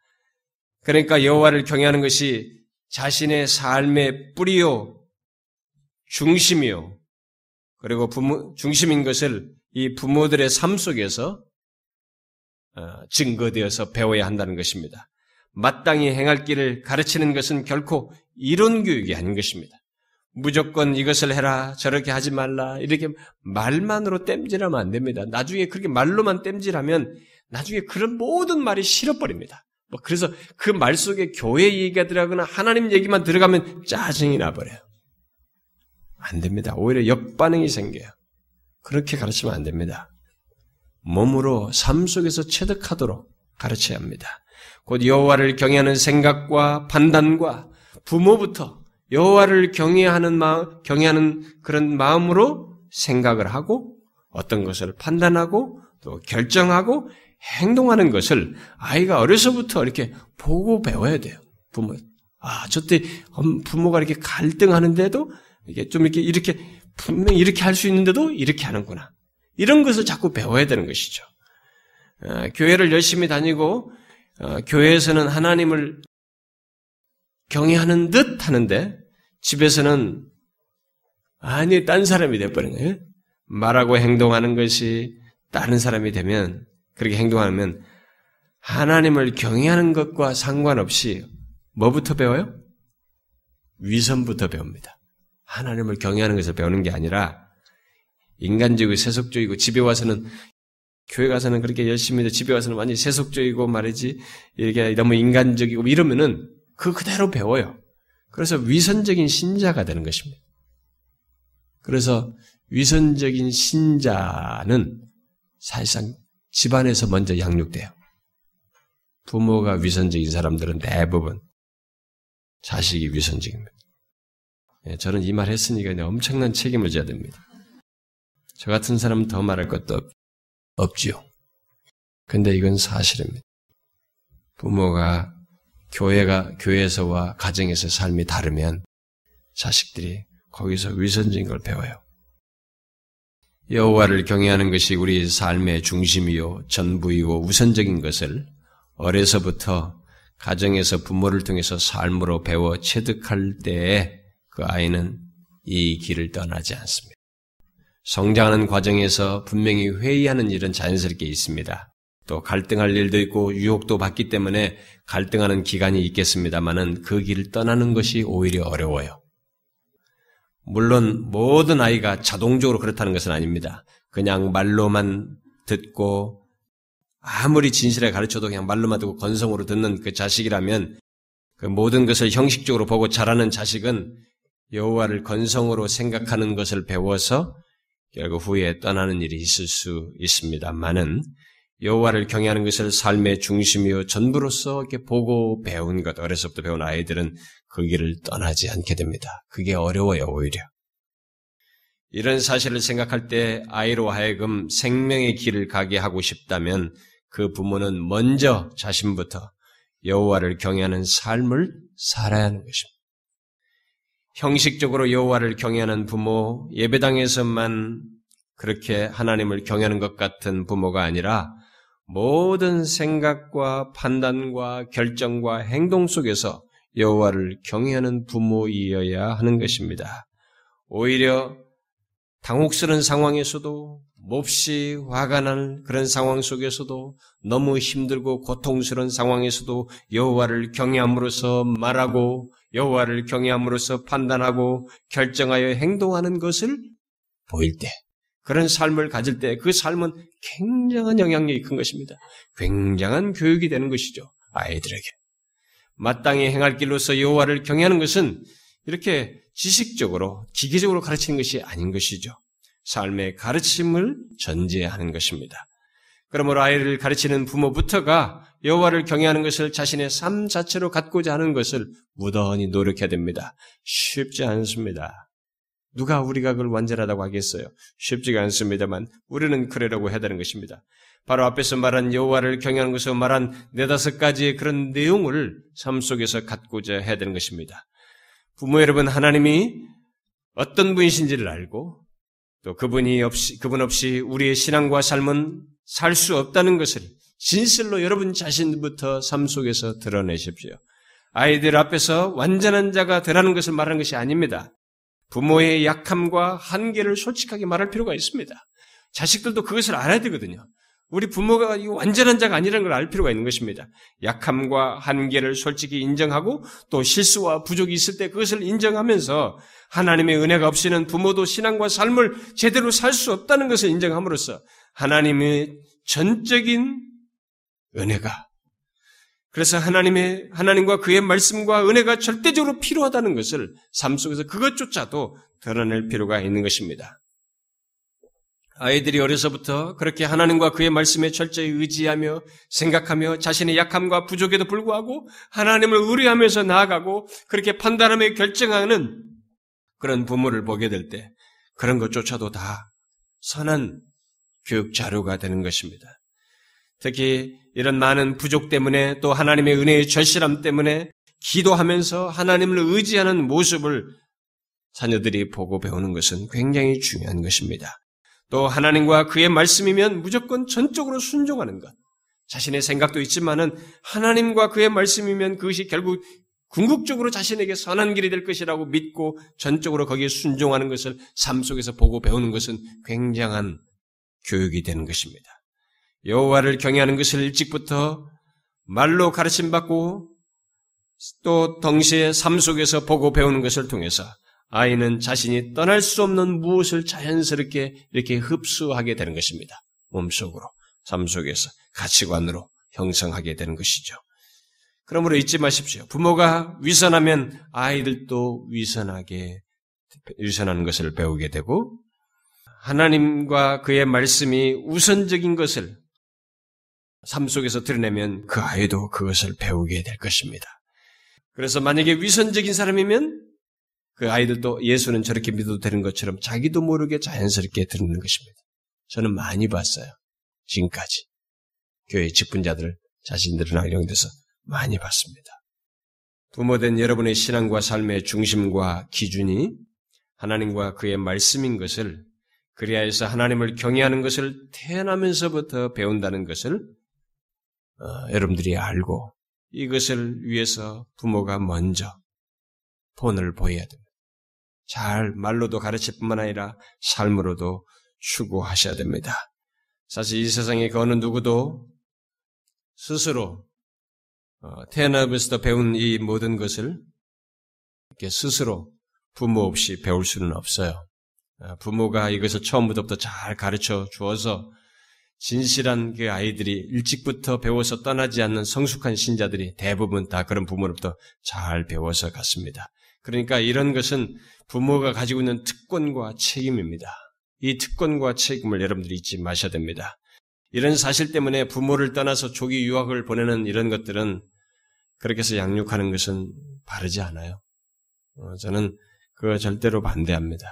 그러니까 여호와를 경외하는 것이 자신의 삶의 뿌리요 중심이요 그리고 부모 중심인 것을 이 부모들의 삶 속에서 어, 증거되어서 배워야 한다는 것입니다. 마땅히 행할 길을 가르치는 것은 결코 이론 교육이 아닌 것입니다. 무조건 이것을 해라, 저렇게 하지 말라, 이렇게 말만으로 땜질하면 안 됩니다. 나중에 그렇게 말로만 땜질하면 나중에 그런 모든 말이 싫어버립니다. 뭐 그래서 그 말 속에 교회 얘기가 들어가거나 하나님 얘기만 들어가면 짜증이 나버려요. 안 됩니다. 오히려 역반응이 생겨요. 그렇게 가르치면 안 됩니다. 몸으로 삶 속에서 체득하도록 가르쳐야 합니다. 곧 여호와를 경외하는 생각과 판단과 부모부터 여호와를 경외하는 마음, 경외하는 그런 마음으로 생각을 하고 어떤 것을 판단하고 또 결정하고 행동하는 것을 아이가 어려서부터 이렇게 보고 배워야 돼요. 부모. 아, 저때 부모가 이렇게 갈등하는데도 이게 좀 이렇게 이렇게 분명히 이렇게 할 수 있는데도 이렇게 하는구나. 이런 것을 자꾸 배워야 되는 것이죠. 어, 교회를 열심히 다니고 어, 교회에서는 하나님을 경외하는 듯 하는데 집에서는 아니 딴 사람이 돼버린 거예요. 말하고 행동하는 것이 다른 사람이 되면 그렇게 행동하면 하나님을 경외하는 것과 상관없이 뭐부터 배워요? 위선부터 배웁니다. 하나님을 경외하는 것을 배우는 게 아니라 인간적이고 세속적이고 집에 와서는 교회 가서는 그렇게 열심히 해도 집에 와서는 완전히 세속적이고 말이지 이게 너무 인간적이고 이러면은 그 그대로 배워요. 그래서 위선적인 신자가 되는 것입니다. 그래서 위선적인 신자는 사실상 집안에서 먼저 양육돼요. 부모가 위선적인 사람들은 대부분 자식이 위선적입니다. 예, 저는 이 말 했으니까 엄청난 책임을 져야 됩니다. 저 같은 사람은 더 말할 것도 없, 없지요. 근데 이건 사실입니다. 부모가 교회가 교회에서와 가정에서 삶이 다르면 자식들이 거기서 위선적인 걸 배워요. 여호와를 경외하는 것이 우리 삶의 중심이요 전부이고 우선적인 것을 어려서부터 가정에서 부모를 통해서 삶으로 배워 체득할 때에 그 아이는 이 길을 떠나지 않습니다. 성장하는 과정에서 분명히 회의하는 일은 자연스럽게 있습니다. 또 갈등할 일도 있고 유혹도 받기 때문에 갈등하는 기간이 있겠습니다만은 그 길을 떠나는 것이 오히려 어려워요. 물론 모든 아이가 자동적으로 그렇다는 것은 아닙니다. 그냥 말로만 듣고 아무리 진실에 가르쳐도 그냥 말로만 듣고 건성으로 듣는 그 자식이라면 그 모든 것을 형식적으로 보고 자라는 자식은 여호와를 건성으로 생각하는 것을 배워서 결국 후에 떠나는 일이 있을 수 있습니다만은 여호와를 경외하는 것을 삶의 중심이요 전부로서 이렇게 보고 배운 것, 어려서부터 배운 아이들은 그 길을 떠나지 않게 됩니다. 그게 어려워요, 오히려. 이런 사실을 생각할 때 아이로 하여금 생명의 길을 가게 하고 싶다면 그 부모는 먼저 자신부터 여호와를 경외하는 삶을 살아야 하는 것입니다. 형식적으로 여호와를 경외하는 부모, 예배당에서만 그렇게 하나님을 경외하는 것 같은 부모가 아니라 모든 생각과 판단과 결정과 행동 속에서 여호와를 경외하는 부모이어야 하는 것입니다. 오히려 당혹스러운 상황에서도 몹시 화가 날 그런 상황 속에서도 너무 힘들고 고통스러운 상황에서도 여호와를 경외함으로써 말하고 여호와를 경외함으로써 판단하고 결정하여 행동하는 것을 보일 때 그런 삶을 가질 때 그 삶은 굉장한 영향력이 큰 것입니다. 굉장한 교육이 되는 것이죠. 아이들에게. 마땅히 행할 길로서 여호와를 경외하는 것은 이렇게 지식적으로 기계적으로 가르치는 것이 아닌 것이죠. 삶의 가르침을 전제하는 것입니다. 그러므로 아이를 가르치는 부모부터가 여호와를 경외하는 것을 자신의 삶 자체로 갖고자 하는 것을 무던히 노력해야 됩니다. 쉽지 않습니다. 누가 우리가 그걸 완전하다고 하겠어요? 쉽지가 않습니다만 우리는 그러려고 해야 되는 것입니다. 바로 앞에서 말한 여호와를 경외하는 것으로 말한 네다섯 가지의 그런 내용을 삶 속에서 갖고자 해야 되는 것입니다. 부모 여러분 하나님이 어떤 분이신지를 알고 또 그분이 없이 그분 없이 우리의 신앙과 삶은 살 수 없다는 것을 진실로 여러분 자신부터 삶 속에서 드러내십시오. 아이들 앞에서 완전한 자가 되라는 것을 말하는 것이 아닙니다. 부모의 약함과 한계를 솔직하게 말할 필요가 있습니다. 자식들도 그것을 알아야 되거든요. 우리 부모가 완전한 자가 아니라는 걸 알 필요가 있는 것입니다. 약함과 한계를 솔직히 인정하고 또 실수와 부족이 있을 때 그것을 인정하면서 하나님의 은혜가 없이는 부모도 신앙과 삶을 제대로 살 수 없다는 것을 인정함으로써 하나님의 전적인 은혜가 그래서 하나님의 하나님과 그의 말씀과 은혜가 절대적으로 필요하다는 것을 삶 속에서 그것조차도 드러낼 필요가 있는 것입니다. 아이들이 어려서부터 그렇게 하나님과 그의 말씀에 철저히 의지하며 생각하며 자신의 약함과 부족에도 불구하고 하나님을 의뢰하면서 나아가고 그렇게 판단하며 결정하는 그런 부모를 보게 될 때 그런 것조차도 다 선한 교육 자료가 되는 것입니다. 특히 이런 많은 부족 때문에 또 하나님의 은혜의 절실함 때문에 기도하면서 하나님을 의지하는 모습을 자녀들이 보고 배우는 것은 굉장히 중요한 것입니다. 또 하나님과 그의 말씀이면 무조건 전적으로 순종하는 것. 자신의 생각도 있지만은 하나님과 그의 말씀이면 그것이 결국 궁극적으로 자신에게 선한 길이 될 것이라고 믿고 전적으로 거기에 순종하는 것을 삶 속에서 보고 배우는 것은 굉장한 교육이 되는 것입니다. 여호와를 경외하는 것을 일찍부터 말로 가르침 받고 또 동시에 삶 속에서 보고 배우는 것을 통해서 아이는 자신이 떠날 수 없는 무엇을 자연스럽게 이렇게 흡수하게 되는 것입니다. 몸속으로, 삶 속에서 가치관으로 형성하게 되는 것이죠. 그러므로 잊지 마십시오. 부모가 위선하면 아이들도 위선하게, 위선하는 것을 배우게 되고, 하나님과 그의 말씀이 우선적인 것을 삶 속에서 드러내면 그 아이도 그것을 배우게 될 것입니다. 그래서 만약에 위선적인 사람이면 그 아이들도 예수는 저렇게 믿어도 되는 것처럼 자기도 모르게 자연스럽게 듣는 것입니다. 저는 많이 봤어요. 지금까지. 교회 직분자들 자신들은 악용돼서 많이 봤습니다. 부모된 여러분의 신앙과 삶의 중심과 기준이 하나님과 그의 말씀인 것을 그리하 해서 하나님을 경외하는 것을 태어나면서부터 배운다는 것을 어, 여러분들이 알고 이것을 위해서 부모가 먼저 본을 보여야 됩니다. 잘 말로도 가르칠 뿐만 아니라 삶으로도 추구하셔야 됩니다. 사실 이 세상에 그 어느 누구도 스스로 어, 태어나면서도 배운 이 모든 것을 이렇게 스스로 부모 없이 배울 수는 없어요. 어, 부모가 이것을 처음부터 잘 가르쳐 주어서 진실한 그 아이들이 일찍부터 배워서 떠나지 않는 성숙한 신자들이 대부분 다 그런 부모로부터 잘 배워서 갔습니다. 그러니까 이런 것은 부모가 가지고 있는 특권과 책임입니다. 이 특권과 책임을 여러분들이 잊지 마셔야 됩니다. 이런 사실 때문에 부모를 떠나서 조기 유학을 보내는 이런 것들은 그렇게 해서 양육하는 것은 바르지 않아요. 어, 저는 그거 절대로 반대합니다.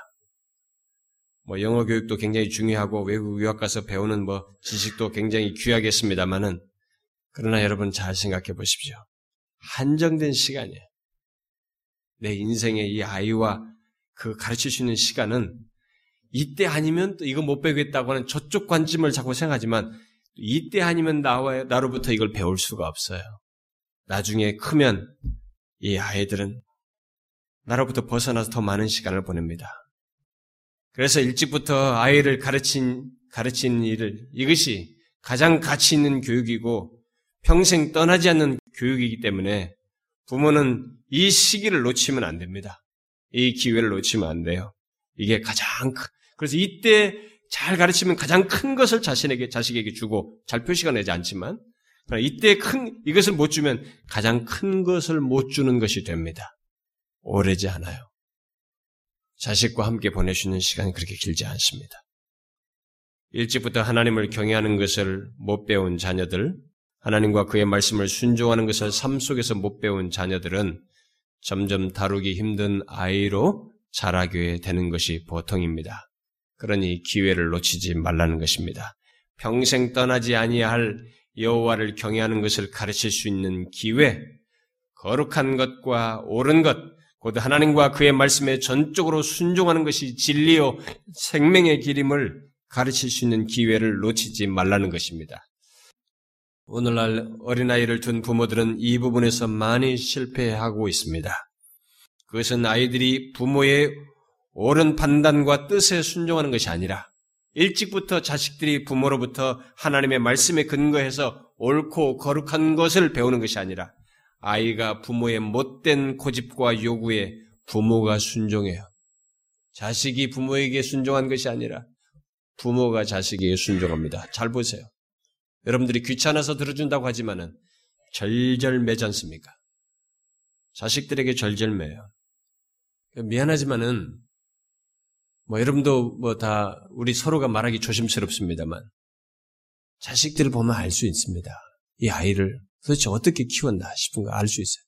뭐 영어 교육도 굉장히 중요하고 외국 유학 가서 배우는 뭐 지식도 굉장히 귀하겠습니다만은 그러나 여러분 잘 생각해 보십시오. 한정된 시간이에요. 내 인생의 이 아이와 그 가르칠 수 있는 시간은 이때 아니면 또 이거 못 배우겠다고 하는 저쪽 관점을 자꾸 생각하지만 이때 아니면 나와 나로부터 이걸 배울 수가 없어요. 나중에 크면 이 아이들은 나로부터 벗어나서 더 많은 시간을 보냅니다. 그래서 일찍부터 아이를 가르친 가르친 일을 이것이 가장 가치 있는 교육이고 평생 떠나지 않는 교육이기 때문에 부모는 이 시기를 놓치면 안 됩니다. 이 기회를 놓치면 안 돼요. 이게 가장 큰, 그래서 이때 잘 가르치면 가장 큰 것을 자신에게, 자식에게 주고, 잘 표시가 내지 않지만, 이때 큰, 이것을 못 주면 가장 큰 것을 못 주는 것이 됩니다. 오래지 않아요. 자식과 함께 있는 시간이 그렇게 길지 않습니다. 일찍부터 하나님을 경외하는 것을 못 배운 자녀들, 하나님과 그의 말씀을 순종하는 것을 삶 속에서 못 배운 자녀들은 점점 다루기 힘든 아이로 자라게 되는 것이 보통입니다. 그러니 기회를 놓치지 말라는 것입니다. 평생 떠나지 아니할 여호와를 경외하는 것을 가르칠 수 있는 기회, 거룩한 것과 옳은 것, 곧 하나님과 그의 말씀에 전적으로 순종하는 것이 진리요 생명의 길임을 가르칠 수 있는 기회를 놓치지 말라는 것입니다. 오늘날 어린아이를 둔 부모들은 이 부분에서 많이 실패하고 있습니다. 그것은 아이들이 부모의 옳은 판단과 뜻에 순종하는 것이 아니라 일찍부터 자식들이 부모로부터 하나님의 말씀에 근거해서 옳고 거룩한 것을 배우는 것이 아니라 아이가 부모의 못된 고집과 요구에 부모가 순종해요. 자식이 부모에게 순종한 것이 아니라 부모가 자식에게 순종합니다. 잘 보세요. 여러분들이 귀찮아서 들어준다고 하지만은 절절매지 않습니까? 자식들에게 절절매요. 미안하지만은 뭐 여러분도 뭐 다 우리 서로가 말하기 조심스럽습니다만 자식들을 보면 알 수 있습니다. 이 아이를 도대체 어떻게 키웠나 싶은 거알수 있어요.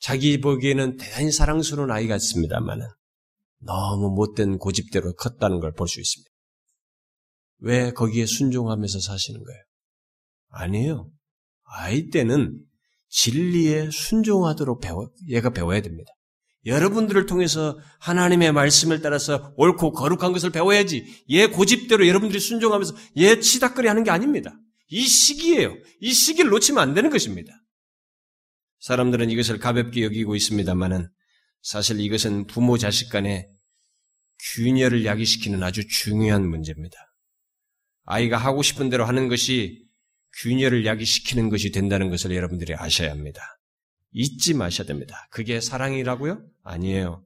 자기 보기에는 대단히 사랑스러운 아이 같습니다만은 너무 못된 고집대로 컸다는 걸 볼 수 있습니다. 왜 거기에 순종하면서 사시는 거예요? 아니에요. 아이 때는 진리에 순종하도록 배워, 얘가 배워야 됩니다. 여러분들을 통해서 하나님의 말씀을 따라서 옳고 거룩한 것을 배워야지 얘 고집대로 여러분들이 순종하면서 얘 치닥거리 하는 게 아닙니다. 이 시기예요. 이 시기를 놓치면 안 되는 것입니다. 사람들은 이것을 가볍게 여기고 있습니다만은 사실 이것은 부모 자식 간의 균열을 야기시키는 아주 중요한 문제입니다. 아이가 하고 싶은 대로 하는 것이 균열을 야기시키는 것이 된다는 것을 여러분들이 아셔야 합니다. 잊지 마셔야 됩니다. 그게 사랑이라고요? 아니에요.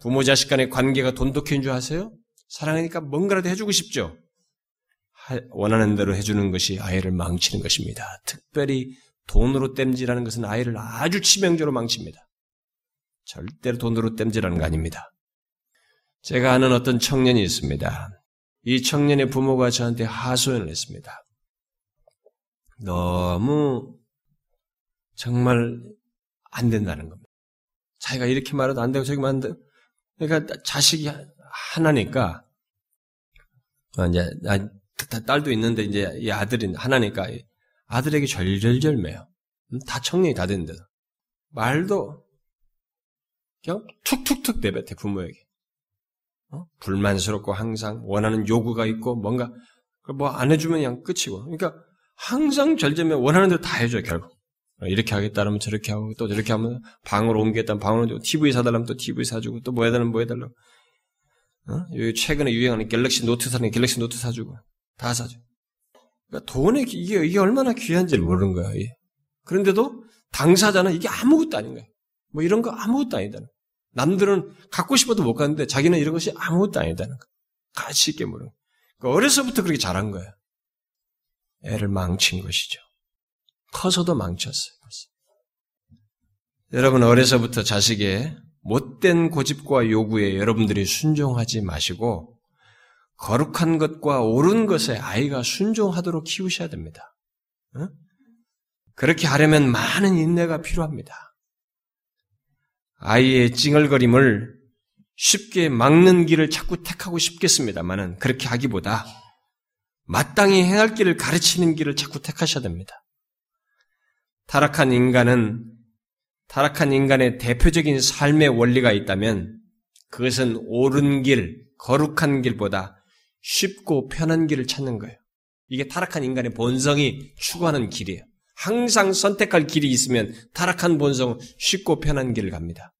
부모 자식 간의 관계가 돈독해진 줄 아세요? 사랑하니까 뭔가라도 해주고 싶죠? 원하는 대로 해주는 것이 아이를 망치는 것입니다. 특별히 돈으로 땜질하는 것은 아이를 아주 치명적으로 망칩니다. 절대로 돈으로 땜질하는 거 아닙니다. 제가 아는 어떤 청년이 있습니다. 이 청년의 부모가 저한테 하소연을 했습니다. 너무 정말 안 된다는 겁니다. 자기가 이렇게 말해도 안 되고 저기 말안 되고 그러니까 자식이 하나니까 어, 이제 딸도 있는데 이제 이 아들이 하나니까 아들에게 절절절매요. 음, 다 청년이 다 됐는데도 말도 그냥 툭툭툭 내뱉대 부모에게. 어? 불만스럽고 항상 원하는 요구가 있고 뭔가 뭐 안 해주면 그냥 끝이고. 그러니까 항상 쩔쩔매 원하는 대로 다 해줘요 결국. 이렇게 하겠다면 저렇게 하고 또 저렇게 하면 방으로 옮기겠다면 방으로 옮기고 TV 사달라면 또 TV 사주고 또 뭐 해달라면 뭐 해달라고. 어? 최근에 유행하는 갤럭시 노트 사는 갤럭시 노트 사주고 다 사줘. 그러니까 돈에 이게 이게 얼마나 귀한지를 모르는 거야. 이게. 그런데도 당사자는 이게 아무것도 아닌 거야. 뭐 이런 거 아무것도 아니다. 남들은 갖고 싶어도 못 갔는데 자기는 이런 것이 아무것도 아니다는 거. 가치 있게 모르는 거. 그러니까 어려서부터 그렇게 자란 거야. 애를 망친 것이죠. 커서도 망쳤어요. 벌써. 여러분 어려서부터 자식의 못된 고집과 요구에 여러분들이 순종하지 마시고 거룩한 것과 옳은 것에 아이가 순종하도록 키우셔야 됩니다. 그렇게 하려면 많은 인내가 필요합니다. 아이의 찡얼거림을 쉽게 막는 길을 자꾸 택하고 싶겠습니다만은 그렇게 하기보다 마땅히 행할 길을 가르치는 길을 자꾸 택하셔야 됩니다. 타락한 인간은 타락한 인간의 대표적인 삶의 원리가 있다면 그것은 옳은 길, 거룩한 길보다 쉽고 편한 길을 찾는 거예요. 이게 타락한 인간의 본성이 추구하는 길이에요. 항상 선택할 길이 있으면 타락한 본성은 쉽고 편한 길을 갑니다.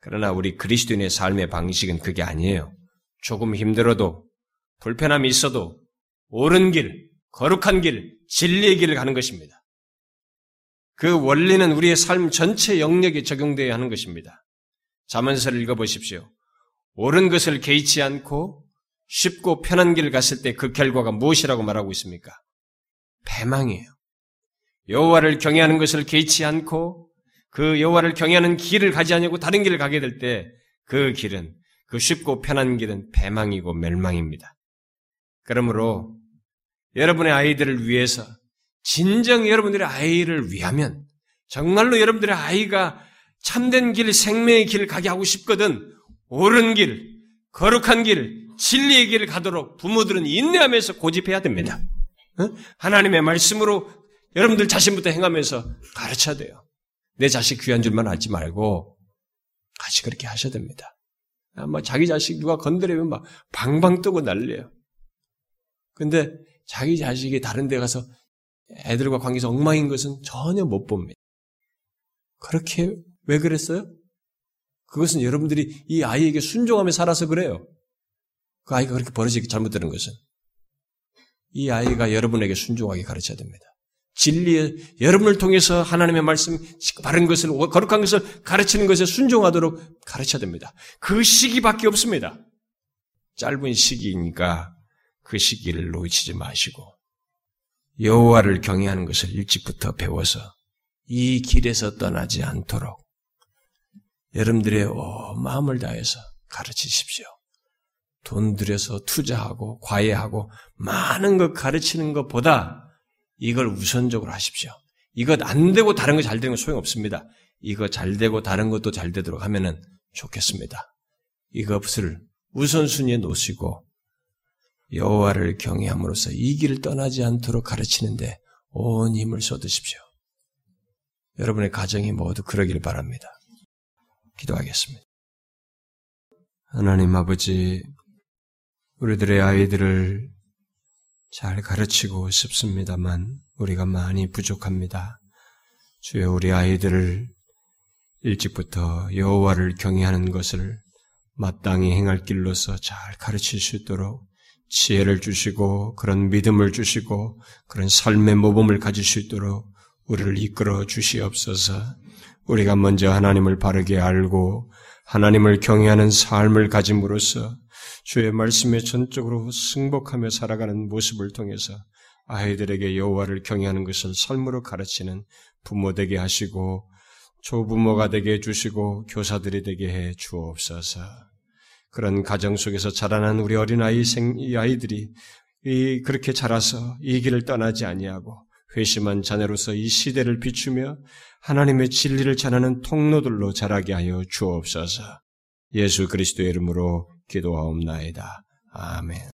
그러나 우리 그리스도인의 삶의 방식은 그게 아니에요. 조금 힘들어도 불편함이 있어도 옳은 길, 거룩한 길, 진리의 길을 가는 것입니다. 그 원리는 우리의 삶 전체 영역에 적용되어야 하는 것입니다. 자문서를 읽어보십시오. 옳은 것을 개의치 않고 쉽고 편한 길을 갔을 때 그 결과가 무엇이라고 말하고 있습니까? 패망이에요. 여호와를 경외하는 것을 개의치 않고 그 여호와를 경외하는 길을 가지 않냐고 다른 길을 가게 될 때 그 길은 그 쉽고 편한 길은 패망이고 멸망입니다. 그러므로 여러분의 아이들을 위해서 진정 여러분들의 아이를 위하면 정말로 여러분들의 아이가 참된 길, 생명의 길을 가게 하고 싶거든 옳은 길, 거룩한 길, 진리의 길을 가도록 부모들은 인내하면서 고집해야 됩니다. 하나님의 말씀으로 여러분들 자신부터 행하면서 가르쳐야 돼요. 내 자식 귀한 줄만 알지 말고 같이 그렇게 하셔야 됩니다. 아마 자기 자식 누가 건드리면 막 방방 뜨고 난리예요. 근데 자기 자식이 다른 데 가서 애들과 관계에서 엉망인 것은 전혀 못 봅니다. 그렇게 왜 그랬어요? 그것은 여러분들이 이 아이에게 순종하며 살아서 그래요. 그 아이가 그렇게 버릇이 잘못되는 것은 이 아이가 여러분에게 순종하게 가르쳐야 됩니다. 진리에 여러분을 통해서 하나님의 말씀 바른 것을 거룩한 것을 가르치는 것에 순종하도록 가르쳐야 됩니다. 그 시기밖에 없습니다. 짧은 시기니까 그 시기를 놓치지 마시고 여호와를 경외하는 것을 일찍부터 배워서 이 길에서 떠나지 않도록 여러분들의 마음을 다해서 가르치십시오. 돈 들여서 투자하고 과외하고 많은 것 가르치는 것보다 이걸 우선적으로 하십시오. 이것 안 되고 다른 거 잘 되는 건 소용없습니다. 이거 잘 되고 다른 것도 잘 되도록 하면은 좋겠습니다. 이것을 우선순위에 놓으시고 여호와를 경외함으로써 이 길을 떠나지 않도록 가르치는데 온 힘을 쏟으십시오. 여러분의 가정이 모두 그러길 바랍니다. 기도하겠습니다. 하나님 아버지, 우리들의 아이들을 잘 가르치고 싶습니다만 우리가 많이 부족합니다. 주여 우리 아이들을 일찍부터 여호와를 경외하는 것을 마땅히 행할 길로서 잘 가르칠 수 있도록 지혜를 주시고 그런 믿음을 주시고 그런 삶의 모범을 가질 수 있도록 우리를 이끌어 주시옵소서. 우리가 먼저 하나님을 바르게 알고 하나님을 경외하는 삶을 가짐으로써 주의 말씀에 전적으로 승복하며 살아가는 모습을 통해서 아이들에게 여호와를 경외하는 것을 삶으로 가르치는 부모 되게 하시고 조부모가 되게 해주시고 교사들이 되게 해 주옵소서. 그런 가정 속에서 자라난 우리 어린 아이 생 아이들이 이 그렇게 자라서 이 길을 떠나지 아니하고 회심한 자녀로서 이 시대를 비추며 하나님의 진리를 전하는 통로들로 자라게 하여 주옵소서. 예수 그리스도의 이름으로 기도하옵나이다. 아멘.